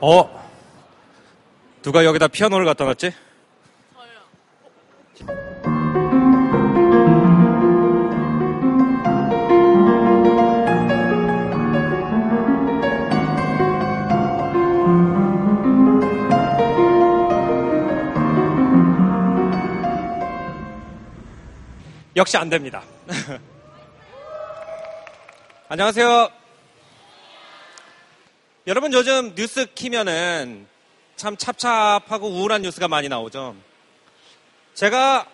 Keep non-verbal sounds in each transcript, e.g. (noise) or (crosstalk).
어? 누가 여기다 피아노를 갖다 놨지? 역시 안 됩니다. (laughs) 안녕하세요. 여러분 요즘 뉴스 키면은 참 찹찹하고 우울한 뉴스가 많이 나오죠. 제가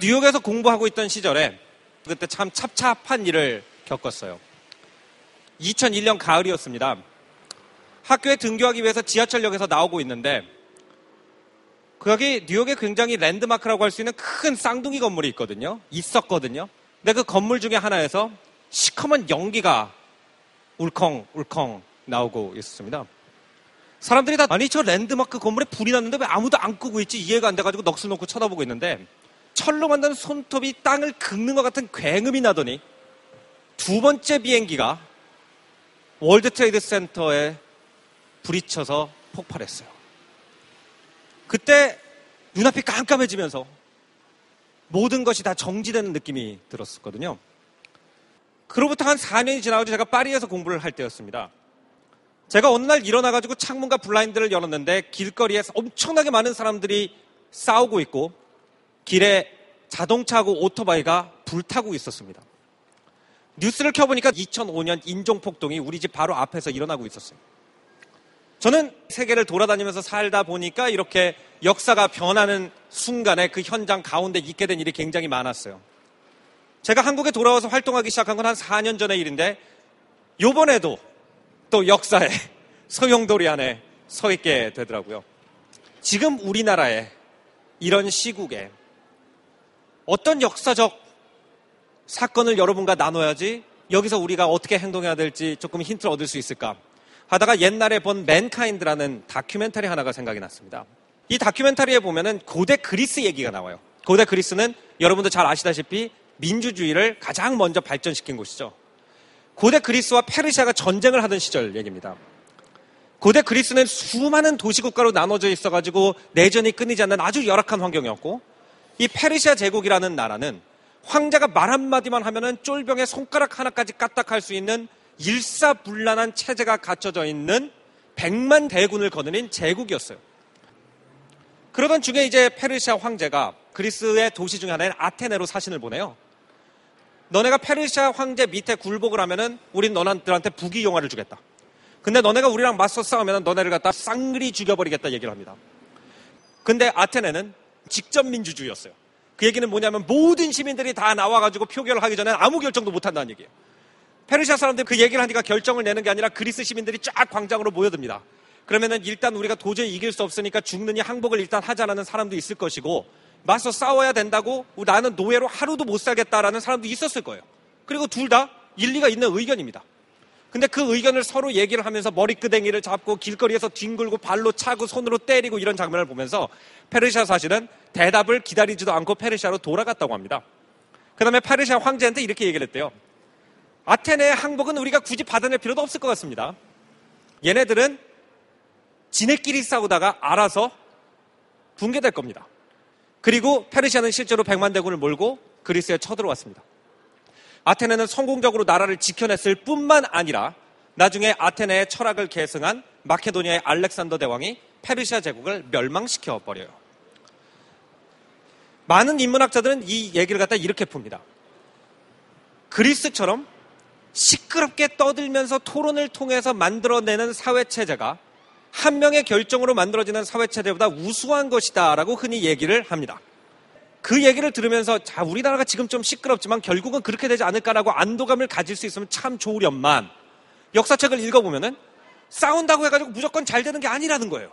뉴욕에서 공부하고 있던 시절에 그때 참 찹찹한 일을 겪었어요. 2001년 가을이었습니다. 학교에 등교하기 위해서 지하철역에서 나오고 있는데 거기 뉴욕에 굉장히 랜드마크라고 할 수 있는 큰 쌍둥이 건물이 있거든요. 있었거든요. 근데 그 건물 중에 하나에서 시커먼 연기가 울컥 울컥 나오고 있었습니다. 사람들이 다 아니 저 랜드마크 건물에 불이 났는데 왜 아무도 안 끄고 있지 이해가 안 돼가지고 넋을 놓고 쳐다보고 있는데 철로 만든 손톱이 땅을 긁는 것 같은 굉음이 나더니 두 번째 비행기가 월드 트레이드 센터에 불이 쳐서 폭발했어요. 그때 눈앞이 깜깜해지면서 모든 것이 다 정지되는 느낌이 들었었거든요. 그로부터 한 4년이 지나가지고 제가 파리에서 공부를 할 때였습니다. 제가 어느 날 일어나가지고 창문과 블라인드를 열었는데 길거리에 엄청나게 많은 사람들이 싸우고 있고 길에 자동차하고 오토바이가 불타고 있었습니다. 뉴스를 켜보니까 2005년 인종폭동이 우리 집 바로 앞에서 일어나고 있었어요. 저는 세계를 돌아다니면서 살다 보니까 이렇게 역사가 변하는 순간에 그 현장 가운데 있게 된 일이 굉장히 많았어요. 제가 한국에 돌아와서 활동하기 시작한 건 한 4년 전의 일인데 요번에도 또 역사의 소용돌이 (laughs) 안에 서 있게 되더라고요. 지금 우리나라에 이런 시국에 어떤 역사적 사건을 여러분과 나눠야지 여기서 우리가 어떻게 행동해야 될지 조금 힌트를 얻을 수 있을까 하다가 옛날에 본 맨카인드라는 다큐멘터리 하나가 생각이 났습니다. 이 다큐멘터리에 보면은 고대 그리스 얘기가 나와요. 고대 그리스는 여러분도 잘 아시다시피 민주주의를 가장 먼저 발전시킨 곳이죠. 고대 그리스와 페르시아가 전쟁을 하던 시절 얘기입니다. 고대 그리스는 수많은 도시국가로 나눠져 있어가지고 내전이 끊이지 않는 아주 열악한 환경이었고 이 페르시아 제국이라는 나라는 황제가 말 한마디만 하면은 쫄병의 손가락 하나까지 까딱할 수 있는 일사불란한 체제가 갖춰져 있는 백만 대군을 거느린 제국이었어요. 그러던 중에 이제 페르시아 황제가 그리스의 도시 중에 하나인 아테네로 사신을 보내요. 너네가 페르시아 황제 밑에 굴복을 하면은 우린 너네들한테 부귀 영화를 주겠다. 근데 너네가 우리랑 맞서 싸우면 너네를 갖다 쌍그리 죽여버리겠다 얘기를 합니다. 근데 아테네는 직접 민주주의였어요. 그 얘기는 뭐냐면 모든 시민들이 다 나와가지고 표결을 하기 전에 아무 결정도 못 한다는 얘기예요. 페르시아 사람들이 그 얘기를 하니까 결정을 내는 게 아니라 그리스 시민들이 쫙 광장으로 모여듭니다. 그러면은 일단 우리가 도저히 이길 수 없으니까 죽느니 항복을 일단 하자라는 사람도 있을 것이고 맞서 싸워야 된다고 나는 노예로 하루도 못 살겠다라는 사람도 있었을 거예요. 그리고 둘 다 일리가 있는 의견입니다. 근데 그 의견을 서로 얘기를 하면서 머리끄댕이를 잡고 길거리에서 뒹굴고 발로 차고 손으로 때리고 이런 장면을 보면서 페르시아 사실은 대답을 기다리지도 않고 페르시아로 돌아갔다고 합니다. 그 다음에 페르시아 황제한테 이렇게 얘기를 했대요. 아테네의 항복은 우리가 굳이 받아낼 필요도 없을 것 같습니다. 얘네들은 지네끼리 싸우다가 알아서 붕괴될 겁니다. 그리고 페르시아는 실제로 100만 대군을 몰고 그리스에 쳐들어왔습니다. 아테네는 성공적으로 나라를 지켜냈을 뿐만 아니라 나중에 아테네의 철학을 계승한 마케도니아의 알렉산더 대왕이 페르시아 제국을 멸망시켜 버려요. 많은 인문학자들은 이 얘기를 갖다 이렇게 풉니다. 그리스처럼 시끄럽게 떠들면서 토론을 통해서 만들어내는 사회체제가 한 명의 결정으로 만들어지는 사회체제보다 우수한 것이다라고 흔히 얘기를 합니다. 그 얘기를 들으면서 자, 우리나라가 지금 좀 시끄럽지만 결국은 그렇게 되지 않을까라고 안도감을 가질 수 있으면 참 좋으련만 역사책을 읽어보면은 싸운다고 해가지고 무조건 잘 되는 게 아니라는 거예요.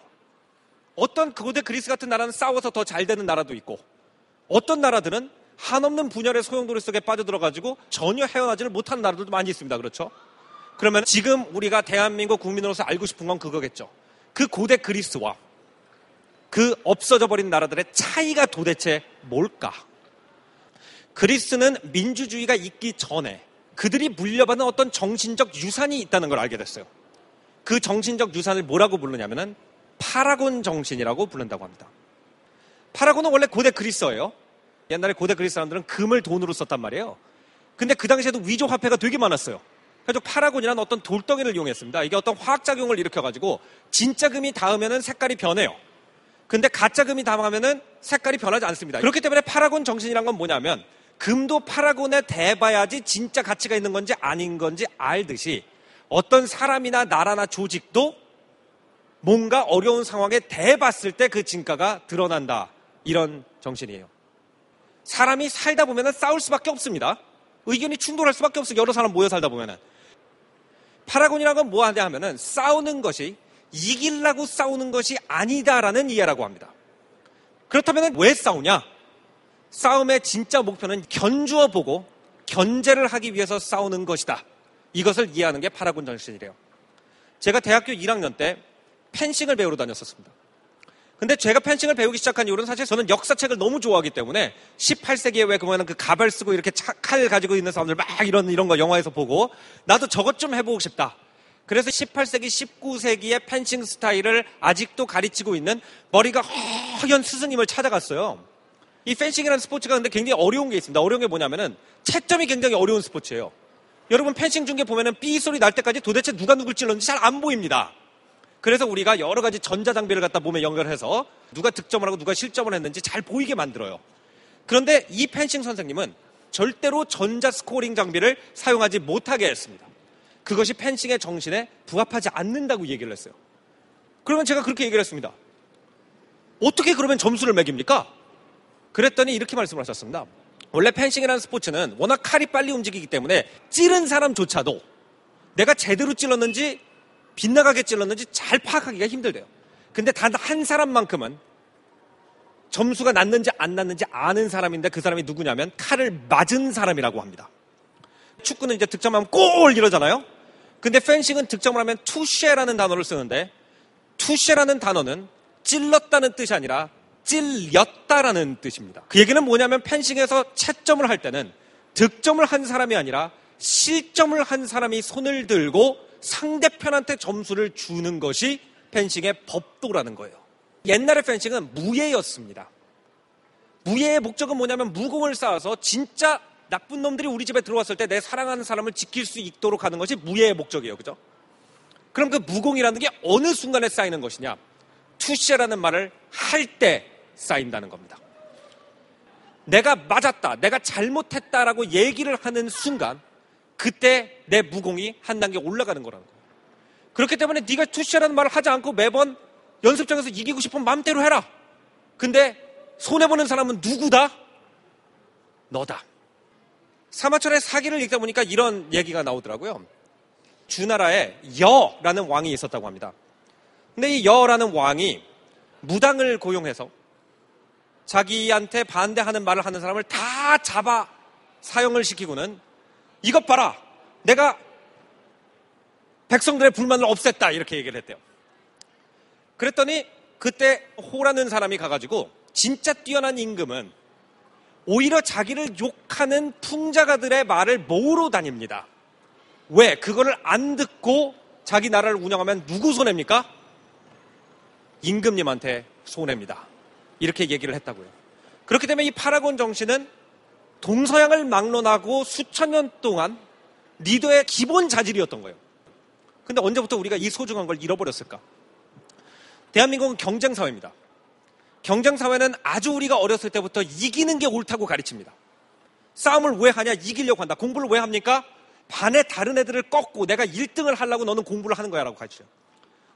어떤 고대 그리스 같은 나라는 싸워서 더 잘 되는 나라도 있고 어떤 나라들은 한없는 분열의 소용돌이 속에 빠져들어가지고 전혀 헤어나지를 못하는 나라들도 많이 있습니다. 그렇죠? 그러면 지금 우리가 대한민국 국민으로서 알고 싶은 건 그거겠죠. 그 고대 그리스와 그 없어져 버린 나라들의 차이가 도대체 뭘까? 그리스는 민주주의가 있기 전에 그들이 물려받은 어떤 정신적 유산이 있다는 걸 알게 됐어요. 그 정신적 유산을 뭐라고 부르냐면은 파라곤 정신이라고 부른다고 합니다. 파라곤은 원래 고대 그리스어예요. 옛날에 고대 그리스 사람들은 금을 돈으로 썼단 말이에요. 근데 그 당시에도 위조 화폐가 되게 많았어요. 그래서 파라곤이라는 어떤 돌덩이를 이용했습니다. 이게 어떤 화학작용을 일으켜가지고 진짜 금이 닿으면 색깔이 변해요. 근데 가짜 금이 닿으면 색깔이 변하지 않습니다. 그렇기 때문에 파라곤 정신이란 건 뭐냐면 금도 파라곤에 대봐야지 진짜 가치가 있는 건지 아닌 건지 알듯이 어떤 사람이나 나라나 조직도 뭔가 어려운 상황에 대봤을 때 그 진가가 드러난다. 이런 정신이에요. 사람이 살다 보면 싸울 수밖에 없습니다. 의견이 충돌할 수밖에 없어. 여러 사람 모여 살다 보면은. 파라곤이라는 건 뭐 하냐 하면은 싸우는 것이 이길라고 싸우는 것이 아니다라는 이해라고 합니다. 그렇다면 왜 싸우냐? 싸움의 진짜 목표는 견주어 보고 견제를 하기 위해서 싸우는 것이다. 이것을 이해하는 게 파라곤 정신이래요. 제가 대학교 1학년 때 펜싱을 배우러 다녔었습니다. 근데 제가 펜싱을 배우기 시작한 이유는 사실 저는 역사책을 너무 좋아하기 때문에 18세기에 왜 그러면 그 가발 쓰고 이렇게 칼 가지고 있는 사람들 막 이런 이런 거 영화에서 보고 나도 저것 좀 해보고 싶다. 그래서 18세기, 19세기의 펜싱 스타일을 아직도 가르치고 있는 머리가 허연 스승님을 찾아갔어요. 이 펜싱이라는 스포츠가 근데 굉장히 어려운 게 있습니다. 어려운 게 뭐냐면은 채점이 굉장히 어려운 스포츠예요. 여러분 펜싱 중계 보면은 삐 소리 날 때까지 도대체 누가 누굴 찔렀는지 잘 안 보입니다. 그래서 우리가 여러 가지 전자장비를 갖다 몸에 연결해서 누가 득점을 하고 누가 실점을 했는지 잘 보이게 만들어요. 그런데 이 펜싱 선생님은 절대로 전자 scoring 장비를 사용하지 못하게 했습니다. 그것이 펜싱의 정신에 부합하지 않는다고 얘기를 했어요. 그러면 제가 그렇게 얘기를 했습니다. 어떻게 그러면 점수를 매깁니까? 그랬더니 이렇게 말씀을 하셨습니다. 원래 펜싱이라는 스포츠는 워낙 칼이 빨리 움직이기 때문에 찌른 사람조차도 내가 제대로 찔렀는지 빗나가게 찔렀는지 잘 파악하기가 힘들대요. 근데 단 한 사람만큼은 점수가 났는지 안 났는지 아는 사람인데 그 사람이 누구냐면 칼을 맞은 사람이라고 합니다. 축구는 이제 득점하면 골 이러잖아요. 근데 펜싱은 득점을 하면 투쉐라는 단어를 쓰는데 투쉐라는 단어는 찔렀다는 뜻이 아니라 찔렸다라는 뜻입니다. 그 얘기는 뭐냐면 펜싱에서 채점을 할 때는 득점을 한 사람이 아니라 실점을 한 사람이 손을 들고 상대편한테 점수를 주는 것이 펜싱의 법도라는 거예요. 옛날의 펜싱은 무예였습니다. 무예의 목적은 뭐냐면 무공을 쌓아서 진짜 나쁜 놈들이 우리 집에 들어왔을 때 내 사랑하는 사람을 지킬 수 있도록 하는 것이 무예의 목적이에요. 그죠? 그럼 그 무공이라는 게 어느 순간에 쌓이는 것이냐? 투시라는 말을 할 때 쌓인다는 겁니다. 내가 맞았다, 내가 잘못했다라고 얘기를 하는 순간 그때 내 무공이 한 단계 올라가는 거라는 거예요. 그렇기 때문에 네가 투시라는 말을 하지 않고 매번 연습장에서 이기고 싶으면 마음대로 해라. 근데 손해보는 사람은 누구다? 너다. 사마천의 사기를 읽다 보니까 이런 얘기가 나오더라고요. 주나라에 여라는 왕이 있었다고 합니다. 근데 이 여라는 왕이 무당을 고용해서 자기한테 반대하는 말을 하는 사람을 다 잡아 사용을 시키고는 이것 봐라. 내가 백성들의 불만을 없앴다. 이렇게 얘기를 했대요. 그랬더니 그때 호라는 사람이 가가지고 진짜 뛰어난 임금은 오히려 자기를 욕하는 풍자가들의 말을 모으러 다닙니다. 왜? 그거를 안 듣고 자기 나라를 운영하면 누구 손해입니까? 임금님한테 손해입니다. 이렇게 얘기를 했다고요. 그렇기 때문에 이 파라곤 정신은 동서양을 막론하고 수천 년 동안 리더의 기본 자질이었던 거예요. 근데 언제부터 우리가 이 소중한 걸 잃어버렸을까? 대한민국은 경쟁사회입니다. 경쟁사회는 아주 우리가 어렸을 때부터 이기는 게 옳다고 가르칩니다. 싸움을 왜 하냐? 이기려고 한다. 공부를 왜 합니까? 반에 다른 애들을 꺾고 내가 1등을 하려고 너는 공부를 하는 거야 라고 가르쳐요.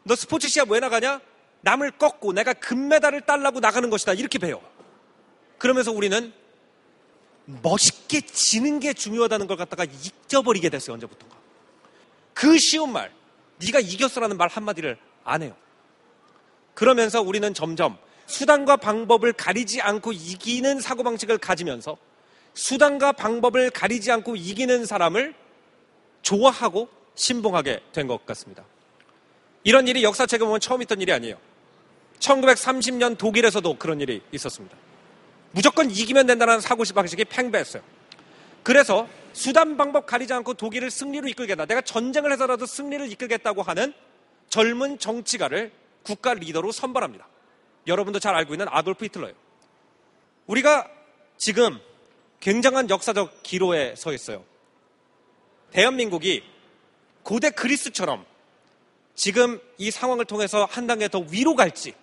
너 스포츠 시합 왜 나가냐? 남을 꺾고 내가 금메달을 따려고 나가는 것이다. 이렇게 배워. 그러면서 우리는 멋있게 지는 게 중요하다는 걸 갖다가 잊어버리게 됐어요. 언제부턴가. 그 쉬운 말, 네가 이겼어라는 말 한마디를 안 해요. 그러면서 우리는 점점 수단과 방법을 가리지 않고 이기는 사고방식을 가지면서 수단과 방법을 가리지 않고 이기는 사람을 좋아하고 신봉하게 된 것 같습니다. 이런 일이 역사책에 보면 처음 있던 일이 아니에요. 1930년 독일에서도 그런 일이 있었습니다. 무조건 이기면 된다는 사고식 방식이 팽배했어요. 그래서 수단 방법 가리지 않고 독일을 승리로 이끌겠다. 내가 전쟁을 해서라도 승리를 이끌겠다고 하는 젊은 정치가를 국가 리더로 선발합니다. 여러분도 잘 알고 있는 아돌프 히틀러예요. 우리가 지금 굉장한 역사적 기로에 서 있어요. 대한민국이 고대 그리스처럼 지금 이 상황을 통해서 한 단계 더 위로 갈지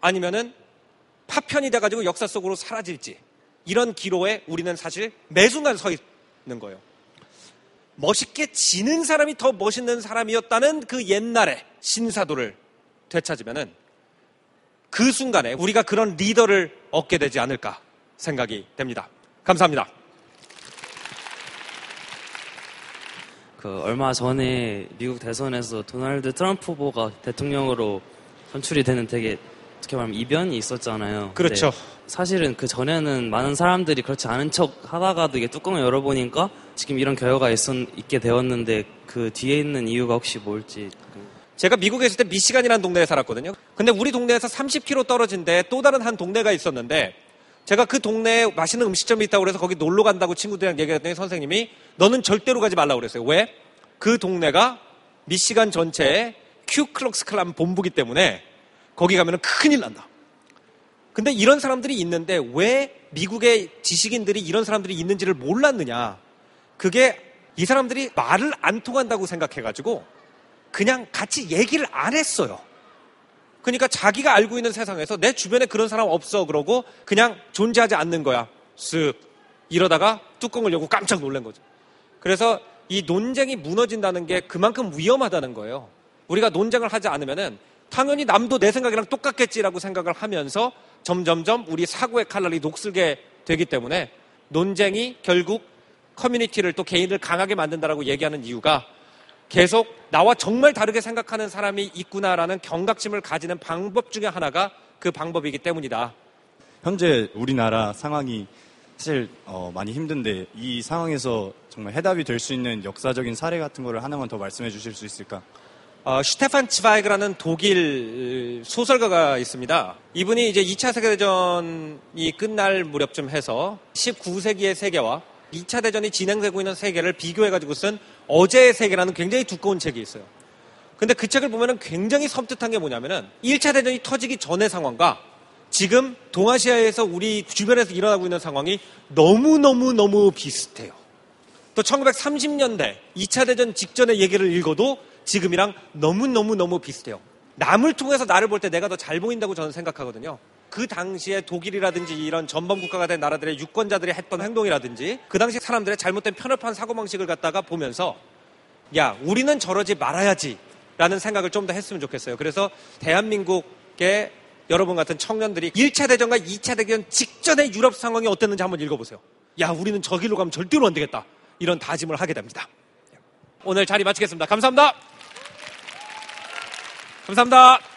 아니면은 파편이 돼가지고 역사 속으로 사라질지 이런 기로에 우리는 사실 매 순간 서 있는 거예요. 멋있게 지는 사람이 더 멋있는 사람이었다는 그 옛날의 신사도를 되찾으면은 그 순간에 우리가 그런 리더를 얻게 되지 않을까 생각이 됩니다. 감사합니다. 그 얼마 전에 미국 대선에서 도널드 트럼프 후보가 대통령으로 선출이 되는 되게 어떻게 말하면 이변이 있었잖아요. 그렇죠. 사실은 그 전에는 많은 사람들이 그렇지 않은 척 하다가도 이게 뚜껑을 열어보니까 지금 이런 결과가 있, 있게 되었는데 그 뒤에 있는 이유가 혹시 뭘지. 제가 미국에 있을 때 미시간이라는 동네에 살았거든요. 근데 우리 동네에서 30km 떨어진 데 또 다른 한 동네가 있었는데 제가 그 동네에 맛있는 음식점이 있다고 그래서 거기 놀러 간다고 친구들이랑 얘기했더니 선생님이 너는 절대로 가지 말라고 그랬어요. 왜? 그 동네가 미시간 전체에 큐클럭스 클람 본부기 때문에 거기 가면 큰일 난다. 근데 이런 사람들이 있는데 왜 미국의 지식인들이 이런 사람들이 있는지를 몰랐느냐. 그게 이 사람들이 말을 안 통한다고 생각해가지고 그냥 같이 얘기를 안 했어요. 그러니까 자기가 알고 있는 세상에서 내 주변에 그런 사람 없어 그러고 그냥 존재하지 않는 거야. 쓱 이러다가 뚜껑을 열고 깜짝 놀란 거죠. 그래서 이 논쟁이 무너진다는 게 그만큼 위험하다는 거예요. 우리가 논쟁을 하지 않으면은 당연히 남도 내 생각이랑 똑같겠지라고 생각을 하면서 점점점 우리 사고의 칼날이 녹슬게 되기 때문에 논쟁이 결국 커뮤니티를 또 개인을 강하게 만든다라고 얘기하는 이유가 계속 나와 정말 다르게 생각하는 사람이 있구나라는 경각심을 가지는 방법 중에 하나가 그 방법이기 때문이다. 현재 우리나라 상황이 사실 어, 많이 힘든데 이 상황에서 정말 해답이 될 수 있는 역사적인 사례 같은 거를 하나만 더 말씀해 주실 수 있을까? 어, 슈테판 치바이그라는 독일 소설가가 있습니다. 이분이 이제 2차 세계대전이 끝날 무렵쯤 해서 19세기의 세계와 2차 대전이 진행되고 있는 세계를 비교해가지고 쓴 어제의 세계라는 굉장히 두꺼운 책이 있어요. 근데 그 책을 보면 굉장히 섬뜩한 게 뭐냐면은 1차 대전이 터지기 전의 상황과 지금 동아시아에서 우리 주변에서 일어나고 있는 상황이 너무너무너무 비슷해요. 또 1930년대 2차 대전 직전의 얘기를 읽어도 지금이랑 너무너무너무 비슷해요. 남을 통해서 나를 볼 때 내가 더 잘 보인다고 저는 생각하거든요. 그 당시에 독일이라든지 이런 전범 국가가 된 나라들의 유권자들이 했던 행동이라든지 그 당시 사람들의 잘못된 편협한 사고방식을 갖다가 보면서 야, 우리는 저러지 말아야지 라는 생각을 좀 더 했으면 좋겠어요. 그래서 대한민국의 여러분 같은 청년들이 1차 대전과 2차 대전 직전의 유럽 상황이 어땠는지 한번 읽어보세요. 야, 우리는 저 길로 가면 절대로 안 되겠다. 이런 다짐을 하게 됩니다. 오늘 자리 마치겠습니다. 감사합니다. 감사합니다.